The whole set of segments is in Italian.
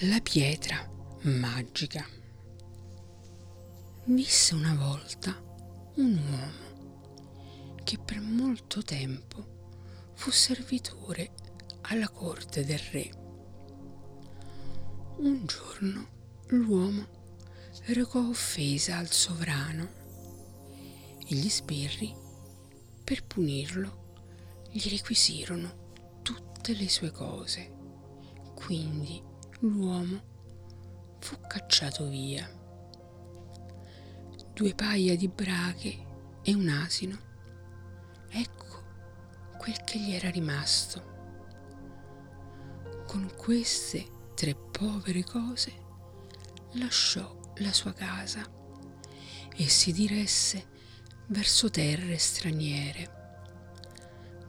La pietra magica. Visse una volta un uomo che per molto tempo fu servitore alla corte del re. Un giorno l'uomo recò offesa al sovrano e gli sbirri, per punirlo, gli requisirono tutte le sue cose. Quindi l'uomo fu cacciato via. Due paia di brache e un asino. Ecco quel che gli era rimasto. Con queste tre povere cose lasciò la sua casa e si diresse verso terre straniere,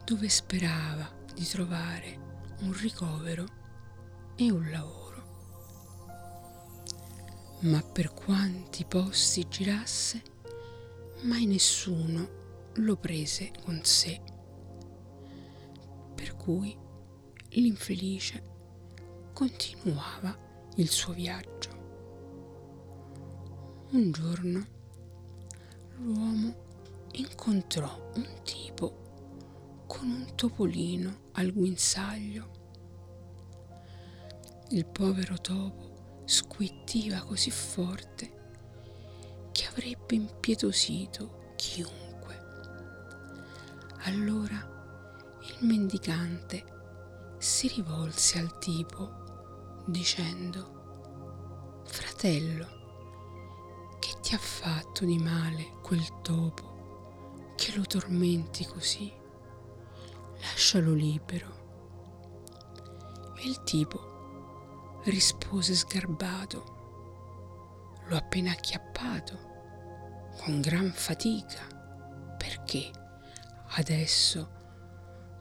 dove sperava di trovare un ricovero e un lavoro ma per quanti posti girasse, mai nessuno lo prese con sé. Per cui l'infelice continuava il suo viaggio. Un giorno l'uomo incontrò un tipo con un topolino al guinzaglio. Il povero topo squittiva così forte che avrebbe impietosito chiunque. Allora il mendicante si rivolse al tipo dicendo, fratello, che ti ha fatto di male quel topo che lo tormenti così? Lascialo libero. E il tipo rispose sgarbato. L'ho appena acchiappato, con gran fatica, perché adesso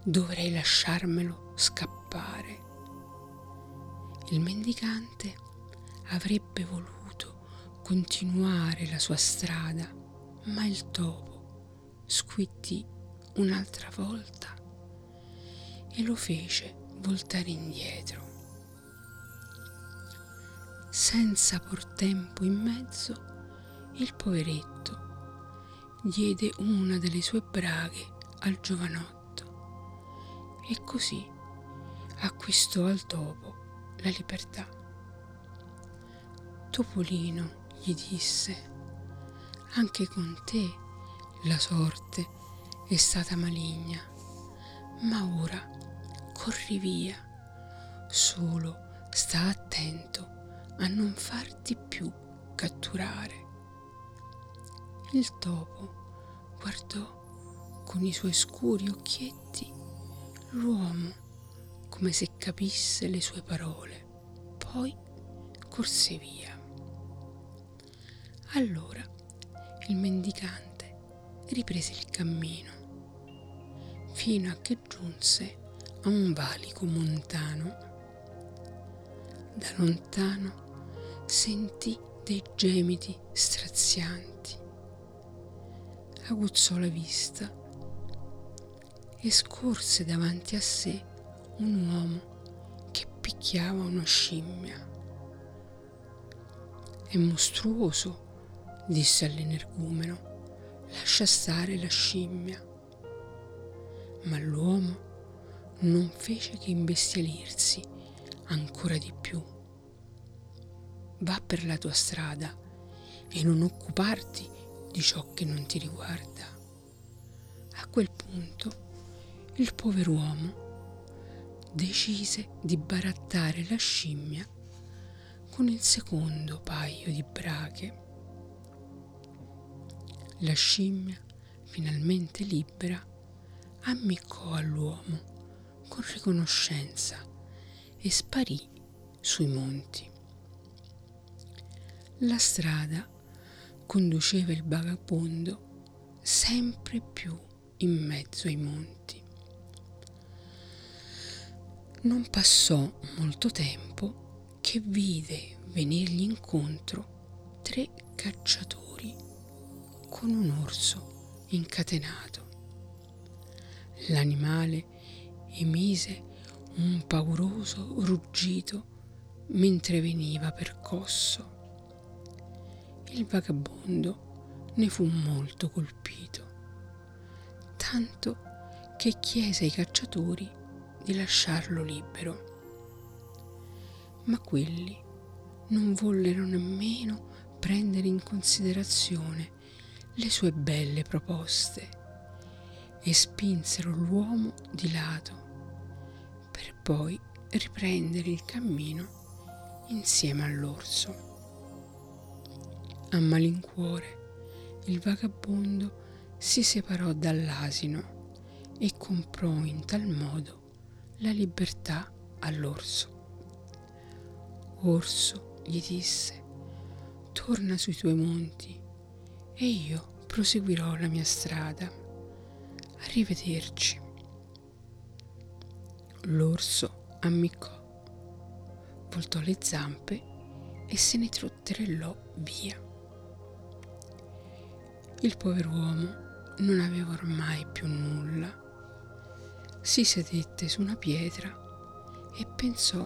dovrei lasciarmelo scappare. Il mendicante avrebbe voluto continuare la sua strada, ma il topo squittì un'altra volta e lo fece voltare indietro senza por tempo in mezzo, il poveretto diede una delle sue braghe al giovanotto e così acquistò al topo la libertà. Topolino gli disse, anche con te la sorte è stata maligna, ma ora corri via, solo sta attento a non farti più catturare. Il topo guardò con i suoi scuri occhietti l'uomo come se capisse le sue parole, poi corse via. Allora il mendicante riprese il cammino fino a che giunse a un valico montano. Da lontano sentì dei gemiti strazianti. Aguzzò la vista e scorse davanti a sé un uomo che picchiava una scimmia. È mostruoso, disse all'energumeno, lascia stare la scimmia. Ma l'uomo non fece che imbestialirsi ancora di più va per la tua strada e non occuparti di ciò che non ti riguarda. A quel punto il pover'uomo decise di barattare la scimmia con il secondo paio di brache. La scimmia, finalmente libera, ammiccò all'uomo con riconoscenza e sparì sui monti. La strada conduceva il vagabondo sempre più in mezzo ai monti. Non passò molto tempo che vide venirgli incontro tre cacciatori con un orso incatenato. L'animale emise un pauroso ruggito mentre veniva percosso. Il vagabondo ne fu molto colpito, tanto che chiese ai cacciatori di lasciarlo libero. Ma quelli non vollero nemmeno prendere in considerazione le sue belle proposte e spinsero l'uomo di lato per poi riprendere il cammino insieme all'orso. A malincuore il vagabondo si separò dall'asino e comprò in tal modo la libertà all'orso. Orso, gli disse, torna sui tuoi monti e io proseguirò la mia strada. Arrivederci. L'orso ammiccò, voltò le zampe e se ne trotterellò via. Il pover'uomo non aveva ormai più nulla. Si sedette su una pietra e pensò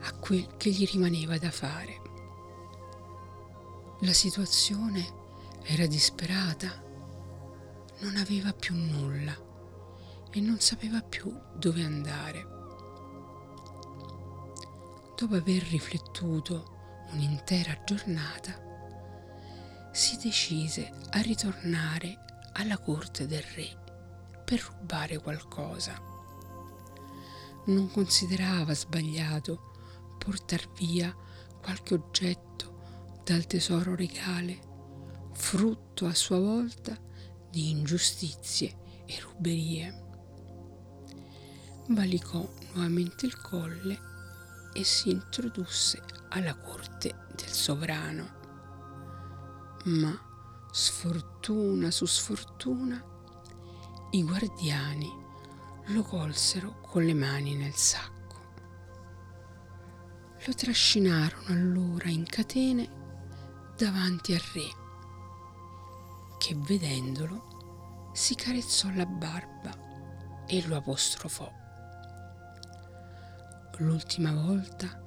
a quel che gli rimaneva da fare. La situazione era disperata, non aveva più nulla e non sapeva più dove andare. Dopo aver riflettuto un'intera giornata, si decise a ritornare alla corte del re per rubare qualcosa. Non considerava sbagliato portar via qualche oggetto dal tesoro regale, frutto a sua volta di ingiustizie e ruberie. Valicò nuovamente il colle e si introdusse alla corte del sovrano ma sfortuna su sfortuna i guardiani lo colsero con le mani nel sacco. Lo trascinarono allora in catene davanti al re, che vedendolo si carezzò la barba e lo apostrofò. L'ultima volta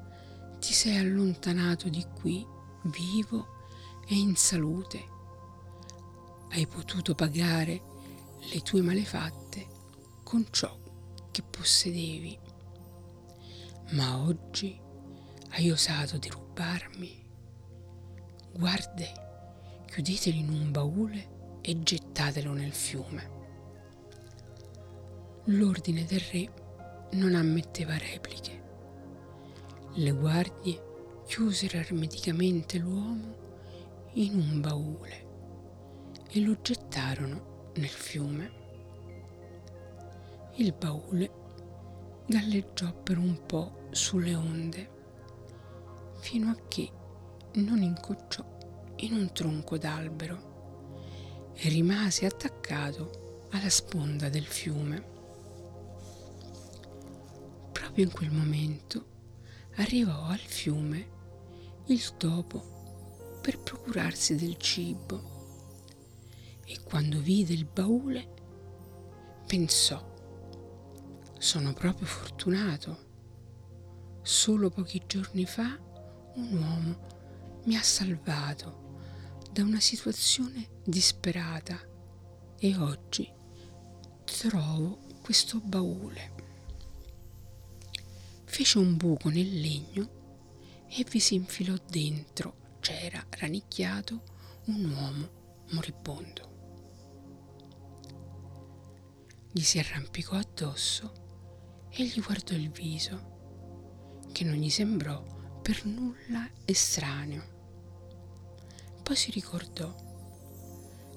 ti sei allontanato di qui vivo e in salute. Hai potuto pagare le tue malefatte con ciò che possedevi. Ma oggi hai osato di rubarmi. Guarde, chiudetelo in un baule e gettatelo nel fiume. L'ordine del re non ammetteva repliche. Le guardie chiusero ermeticamente l'uomo in un baule e lo gettarono nel fiume. Il baule galleggiò per un po' sulle onde fino a che non incocciò in un tronco d'albero e rimase attaccato alla sponda del fiume. Proprio in quel momento arrivò al fiume il topo per procurarsi del cibo e quando vide il baule pensò, sono proprio fortunato. Solo pochi giorni fa un uomo mi ha salvato da una situazione disperata e oggi trovo questo baule. Fece un buco nel legno e vi si infilò dentro c'era rannicchiato un uomo moribondo. Gli si arrampicò addosso e gli guardò il viso, che non gli sembrò per nulla estraneo. Poi si ricordò,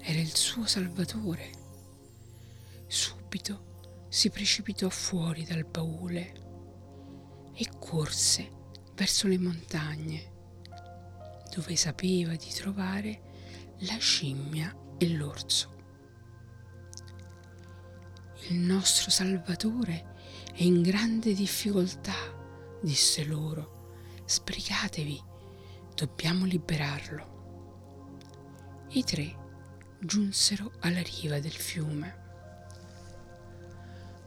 era il suo Salvatore. Subito si precipitò fuori dal baule e corse verso le montagne dove sapeva di trovare la scimmia e l'orso. Il nostro Salvatore è in grande difficoltà, disse loro. Sbrigatevi, dobbiamo liberarlo. I tre giunsero alla riva del fiume.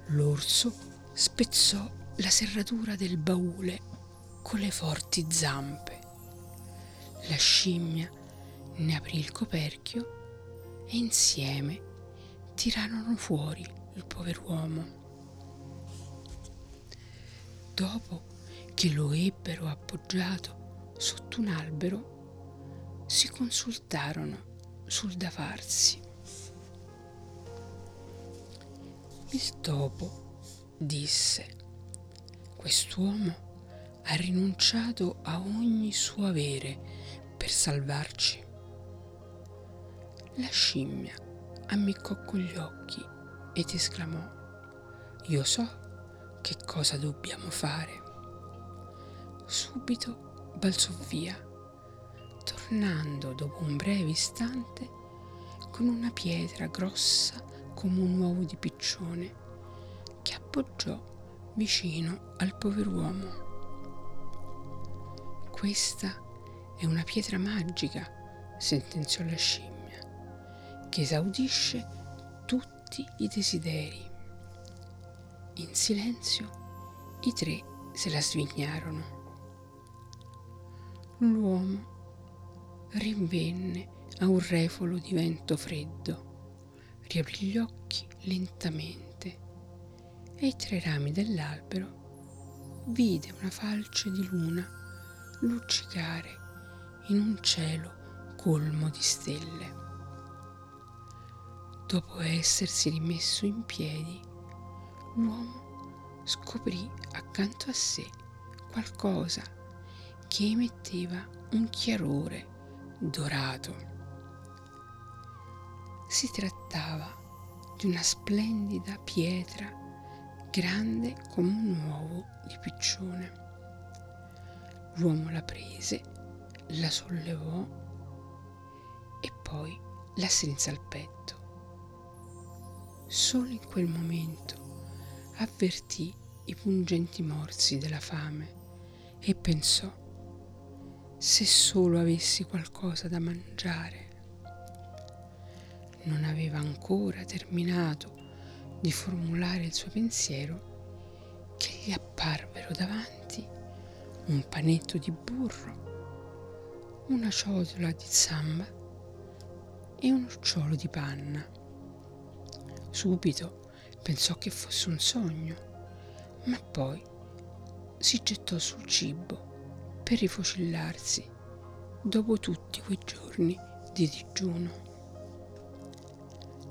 L'orso spezzò la serratura del baule con le forti zampe. La scimmia ne aprì il coperchio e insieme tirarono fuori il pover'uomo. Dopo che lo ebbero appoggiato sotto un albero, si consultarono sul da farsi. Il topo disse, quest'uomo ha rinunciato a ogni suo avere per salvarci. La scimmia ammiccò con gli occhi ed esclamò, io so che cosa dobbiamo fare. Subito balzò via, tornando dopo un breve istante con una pietra grossa come un uovo di piccione che appoggiò vicino al pover'uomo. Questa è una pietra magica, sentenziò la scimmia, che esaudisce tutti i desideri. In silenzio i tre se la svignarono. L'uomo rinvenne a un refolo di vento freddo, riaprì gli occhi lentamente e ai tre rami dell'albero vide una falce di luna luccicare in un cielo colmo di stelle. Dopo essersi rimesso in piedi, l'uomo scoprì accanto a sé qualcosa che emetteva un chiarore dorato. Si trattava di una splendida pietra grande come un uovo di piccione. L'uomo la prese, la sollevò e poi la strinse al petto. Solo in quel momento avvertì i pungenti morsi della fame e pensò, se solo avessi qualcosa da mangiare. Non aveva ancora terminato di formulare il suo pensiero che gli apparvero davanti un panetto di burro, una ciotola di zamba e un ucciolo di panna. Subito Pensò che fosse un sogno, ma poi si gettò sul cibo per rifocillarsi dopo tutti quei giorni di digiuno.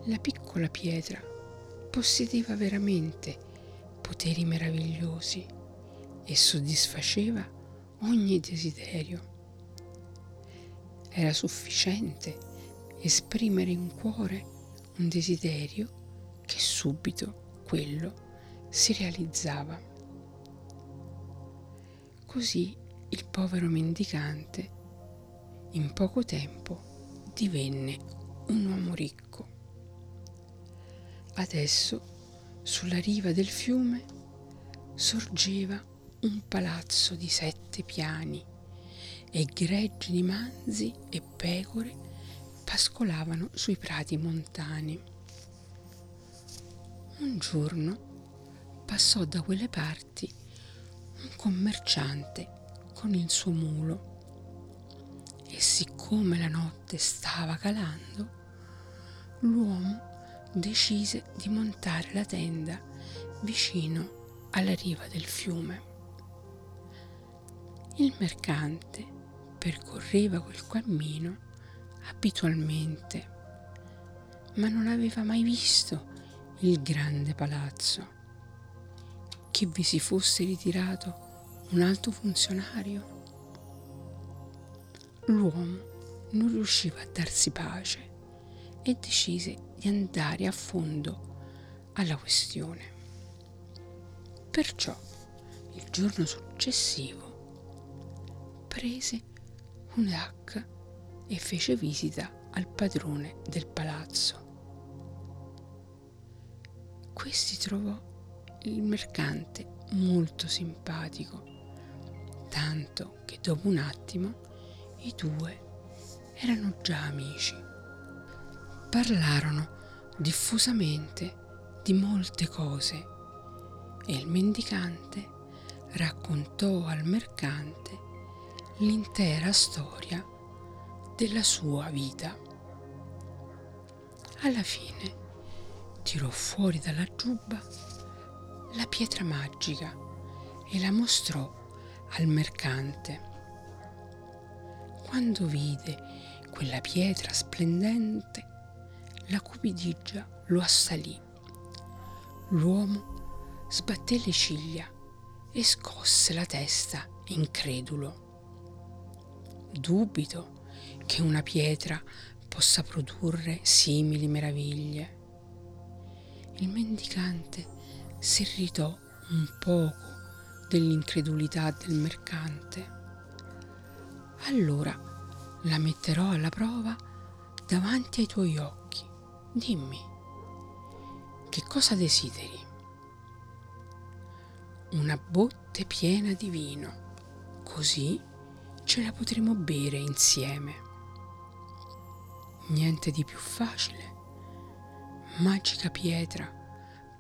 La piccola pietra possedeva veramente poteri meravigliosi e soddisfaceva ogni desiderio. Era sufficiente esprimere in cuore un desiderio che subito quello si realizzava. Così il povero mendicante in poco tempo divenne un uomo ricco. Adesso sulla riva del fiume sorgeva un palazzo di sette piani e greggi di manzi e pecore pascolavano sui prati montani. Un giorno passò da quelle parti un commerciante con il suo mulo e siccome la notte stava calando, l'uomo decise di montare la tenda vicino alla riva del fiume. Il mercante percorreva quel cammino abitualmente, ma non aveva mai visto il grande palazzo. Che vi si fosse ritirato un alto funzionario. L'uomo non riusciva a darsi pace e decise di andare a fondo alla questione. Perciò il giorno successivo prese un'acca e fece visita al padrone del palazzo. Questi trovò il mercante molto simpatico, tanto che dopo un attimo i due erano già amici. Parlarono diffusamente di molte cose e il mendicante raccontò al mercante l'intera storia della sua vita. Alla fine tirò fuori dalla giubba la pietra magica e la mostrò al mercante. Quando vide quella pietra splendente, la cupidigia lo assalì. L'uomo sbatté le ciglia e scosse la testa incredulo. Dubito che una pietra possa produrre simili meraviglie. Il mendicante si irritò un poco dell'incredulità del mercante. Allora la metterò alla prova davanti ai tuoi occhi. Dimmi, che cosa desideri? Una botte piena di vino, così ce la potremo bere insieme. Niente di più facile. Magica pietra,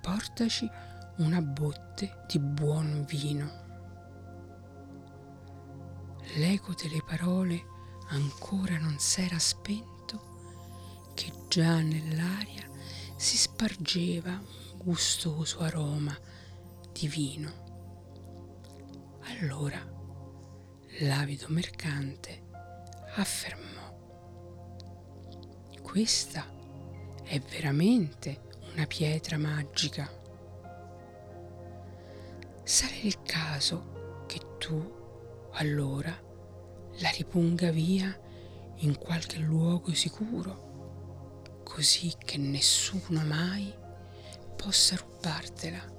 portaci una botte di buon vino. L'eco delle parole ancora non s'era spento che già nell'aria si spargeva un gustoso aroma di vino. Allora l'avido mercante affermò questa è veramente una pietra magica. Sarà il caso che tu allora la ripunga via in qualche luogo sicuro, così che nessuno mai possa rubartela.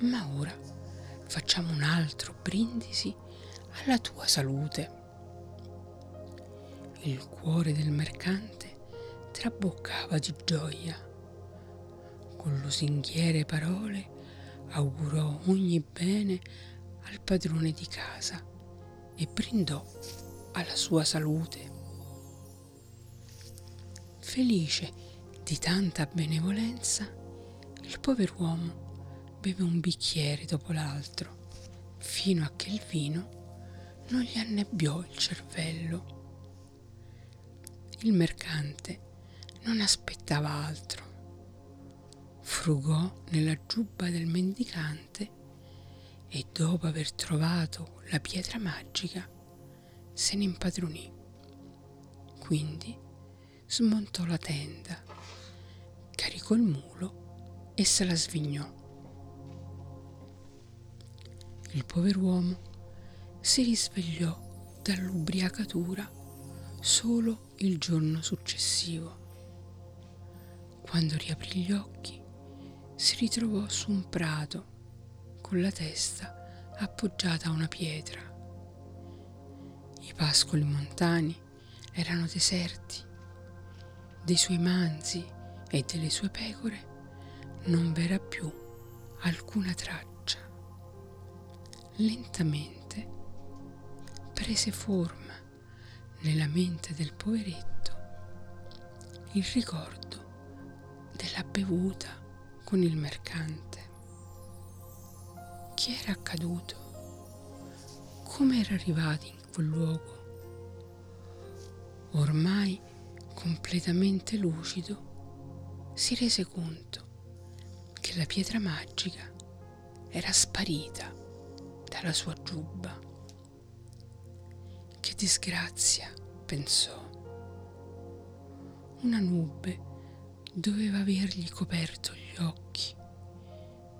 Ma ora facciamo un altro brindisi alla tua salute. Il cuore del mercante traboccava di gioia. Con lusinghiere parole augurò ogni bene al padrone di casa e brindò alla sua salute. Felice di tanta benevolenza, il pover'uomo beve un bicchiere dopo l'altro, fino a che il vino non gli annebbiò il cervello. Il mercante non aspettava altro. Frugò nella giubba del mendicante e dopo aver trovato la pietra magica se ne impadronì. Quindi smontò la tenda, caricò il mulo e se la svignò. Il pover'uomo si risvegliò dall'ubriacatura solo il giorno successivo. Quando riaprì gli occhi, si ritrovò su un prato con la testa appoggiata a una pietra. I pascoli montani erano deserti, dei suoi manzi e delle sue pecore non v'era più alcuna traccia. Lentamente prese forma nella mente del poveretto il ricordo della bevuta con il mercante. Chi era accaduto? Come era arrivato in quel luogo? Ormai completamente lucido, si rese conto che la pietra magica era sparita dalla sua giubba. Che disgrazia, pensò. Una nube doveva avergli coperto gli occhi,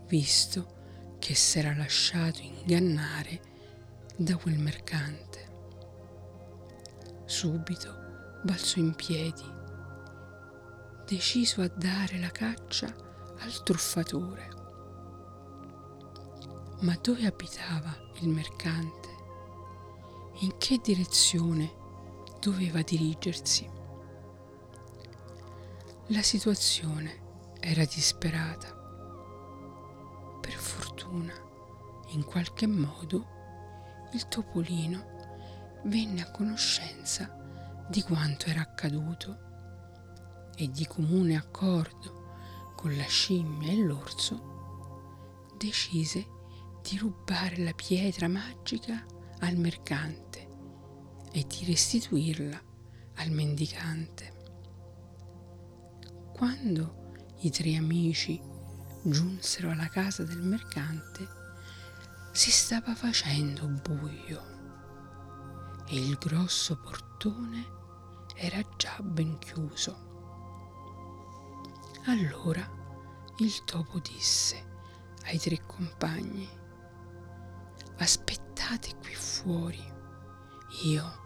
visto che s'era lasciato ingannare da quel mercante. Subito balzò in piedi, deciso a dare la caccia al truffatore. Ma dove abitava il mercante? In che direzione doveva dirigersi? La situazione era disperata. Per fortuna, in qualche modo, il topolino venne a conoscenza di quanto era accaduto e di comune accordo con la scimmia e l'orso decise di rubare la pietra magica al mercante e di restituirla al mendicante. Quando i tre amici giunsero alla casa del mercante, si stava facendo buio e il grosso portone era già ben chiuso. Allora il topo disse ai tre compagni, aspettate qui fuori, io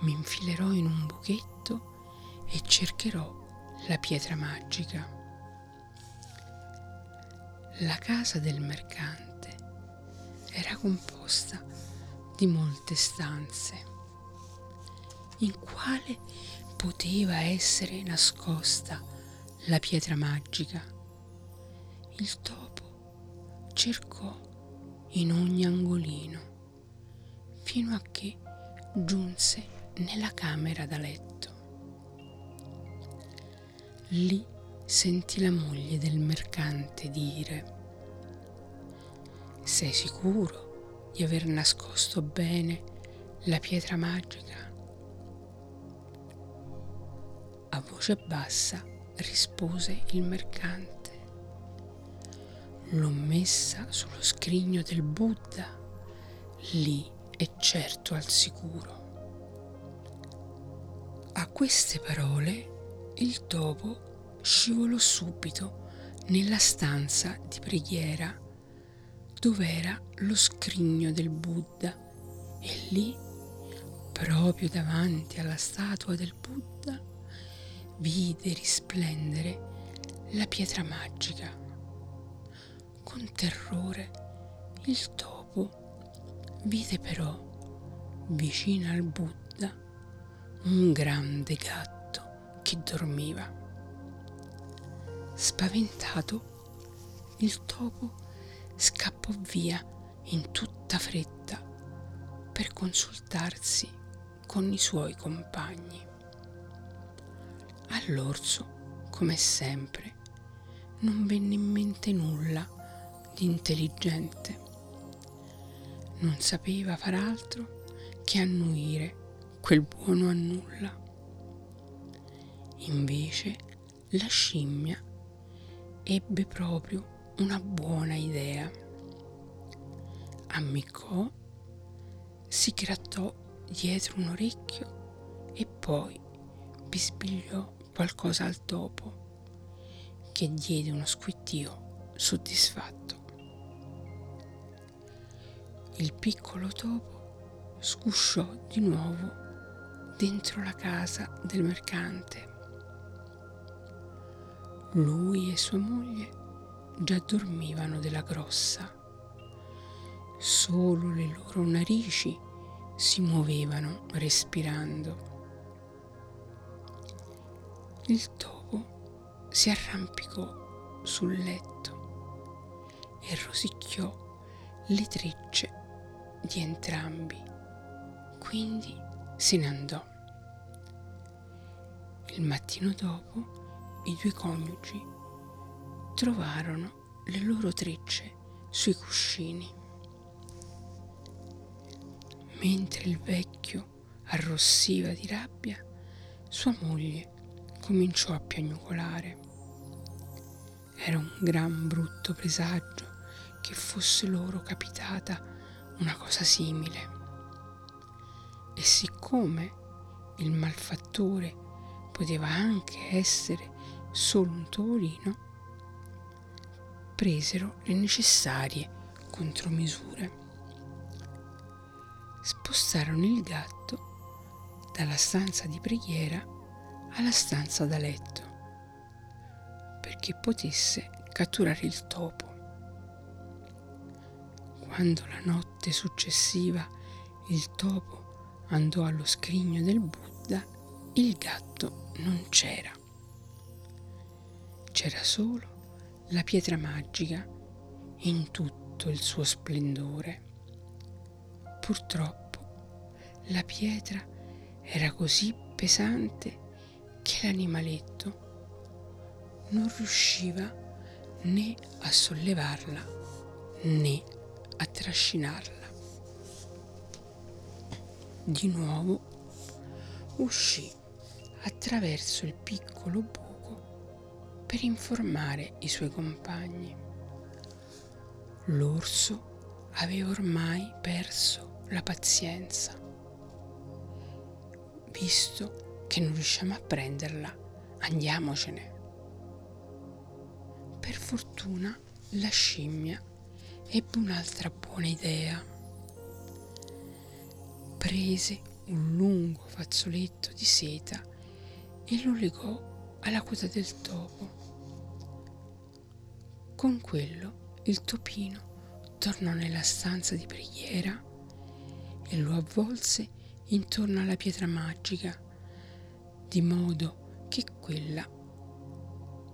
mi infilerò in un buchetto e cercherò la pietra magica. La casa del mercante era composta di molte stanze in quale poteva essere nascosta la pietra magica. Il topo cercò in ogni angolino fino a che giunse nella camera da letto. Lì sentì la moglie del mercante dire Sei sicuro di aver nascosto bene la pietra magica? A voce bassa rispose il mercante. L'ho messa sullo scrigno del Buddha, lì è certo al sicuro. A queste parole il topo scivolò subito nella stanza di preghiera dov'era lo scrigno del Buddha e lì, proprio davanti alla statua del Buddha, vide risplendere la pietra magica. Con terrore il topo vide però vicino al Buddha un grande gatto che dormiva. Spaventato, il topo scappò via in tutta fretta per consultarsi con i suoi compagni. All'orso, come sempre, non venne in mente nulla di intelligente. Non sapeva far altro che annuire quel buono a nulla. Invece la scimmia ebbe proprio una buona idea. Ammiccò, si grattò dietro un orecchio e poi bisbigliò qualcosa al topo, che diede uno squittio soddisfatto. Il piccolo topo scusciò di nuovo dentro la casa del mercante. Lui e sua moglie già dormivano della grossa. Solo le loro narici si muovevano respirando. Il topo si arrampicò sul letto e rosicchiò le trecce di entrambi. Quindi se ne andò. Il mattino dopo i due coniugi trovarono le loro trecce sui cuscini. Mentre il vecchio arrossiva di rabbia, sua moglie cominciò a piagnucolare. Era un gran brutto presagio che fosse loro capitata una cosa simile. E siccome il malfattore poteva anche essere solo un topolino, presero le necessarie contromisure. Spostarono il gatto dalla stanza di preghiera alla stanza da letto perché potesse catturare il topo. Quando la notte successiva il topo andò allo scrigno del Buddha, il gatto non c'era. C'era solo la pietra magica in tutto il suo splendore. Purtroppo la pietra era così pesante che l'animaletto non riusciva né a sollevarla né trascinarla. Di nuovo uscì attraverso il piccolo buco per informare i suoi compagni. L'orso aveva ormai perso la pazienza. Visto che non riusciamo a prenderla, andiamocene. Per fortuna la scimmia ebbe un'altra buona idea. Prese un lungo fazzoletto di seta e lo legò alla coda del topo. Con quello il topino tornò nella stanza di preghiera e lo avvolse intorno alla pietra magica, di modo che quella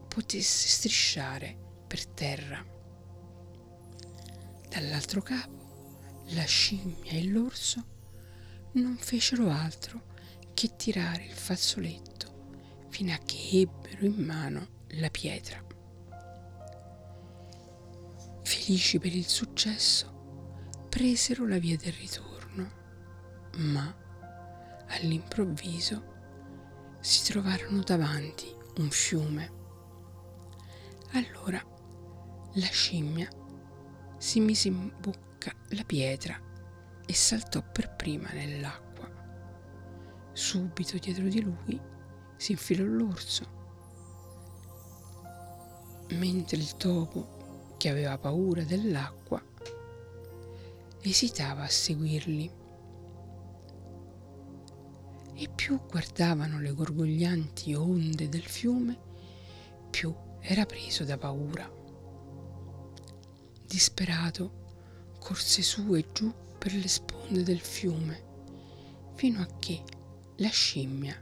potesse strisciare per terra. Dall'altro capo, la scimmia e l'orso non fecero altro che tirare il fazzoletto fino a che ebbero in mano la pietra. Felici per il successo, presero la via del ritorno, ma all'improvviso si trovarono davanti un fiume. Allora la scimmia si mise in bocca la pietra e saltò per prima nell'acqua. Subito dietro di lui si infilò l'orso, mentre il topo, che aveva paura dell'acqua, esitava a seguirli. E più guardavano le gorgoglianti onde del fiume, più era preso da paura disperato, corse su e giù per le sponde del fiume, fino a che la scimmia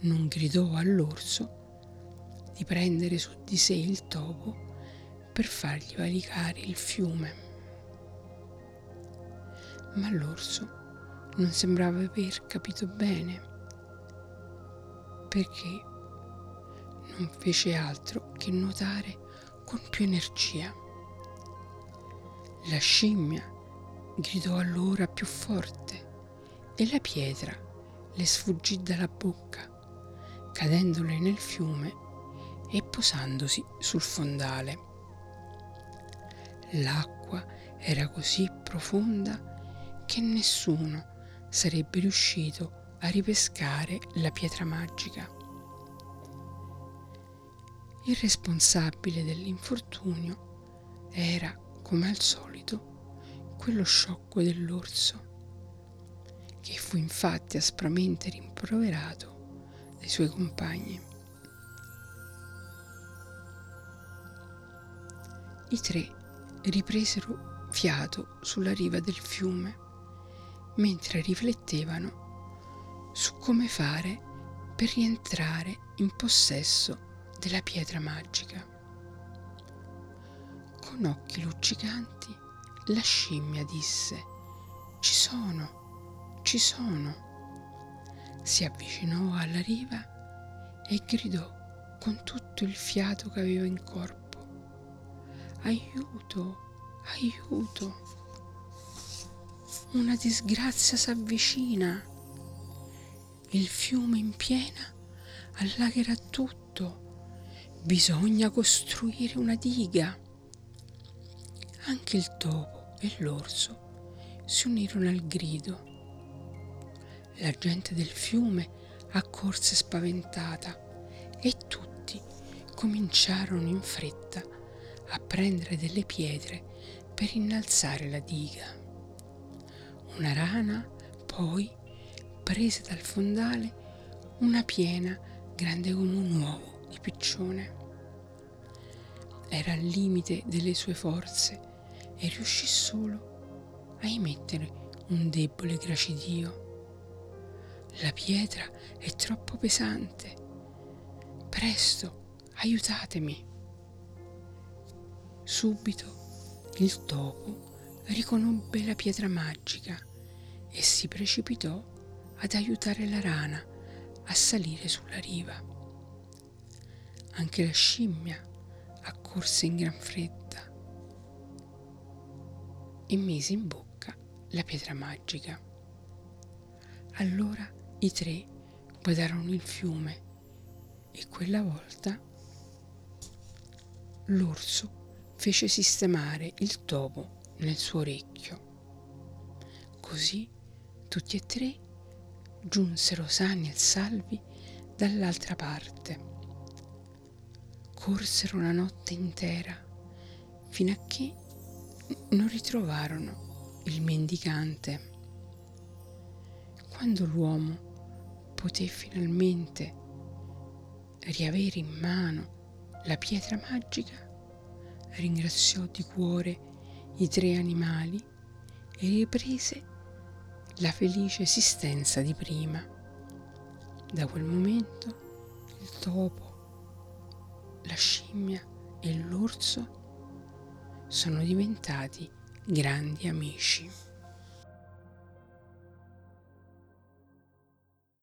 non gridò all'orso di prendere su di sé il topo per fargli valicare il fiume. Ma l'orso non sembrava aver capito bene, perché non fece altro che nuotare con più energia. La scimmia gridò allora più forte e la pietra le sfuggì dalla bocca, cadendole nel fiume e posandosi sul fondale. L'acqua era così profonda che nessuno sarebbe riuscito a ripescare la pietra magica. Il responsabile dell'infortunio era come al solito, quello sciocco dell'orso, che fu infatti aspramente rimproverato dai suoi compagni. I tre ripresero fiato sulla riva del fiume mentre riflettevano su come fare per rientrare in possesso della pietra magica con occhi luccicanti, la scimmia disse, Ci sono, ci sono. Si avvicinò alla riva e gridò con tutto il fiato che aveva in corpo, Aiuto, aiuto. Una disgrazia s'avvicina. Il fiume in piena allagherà tutto. Bisogna costruire una diga. Anche il topo e l'orso si unirono al grido. La gente del fiume accorse spaventata e tutti cominciarono in fretta a prendere delle pietre per innalzare la diga. Una rana poi prese dal fondale una piena grande come un uovo di piccione. Era al limite delle sue forze e riuscì solo a emettere un debole gracidio. La pietra è troppo pesante. Presto, aiutatemi. Subito il topo riconobbe la pietra magica e si precipitò ad aiutare la rana a salire sulla riva. Anche la scimmia accorse in gran fretta e mise in bocca la pietra magica. Allora i tre guardarono il fiume e quella volta l'orso fece sistemare il topo nel suo orecchio. Così tutti e tre giunsero sani e salvi dall'altra parte. Corsero la notte intera fino a che non ritrovarono il mendicante. Quando l'uomo poté finalmente riavere in mano la pietra magica, ringraziò di cuore i tre animali e riprese la felice esistenza di prima. Da quel momento il topo, la scimmia e l'orso sono diventati grandi amici.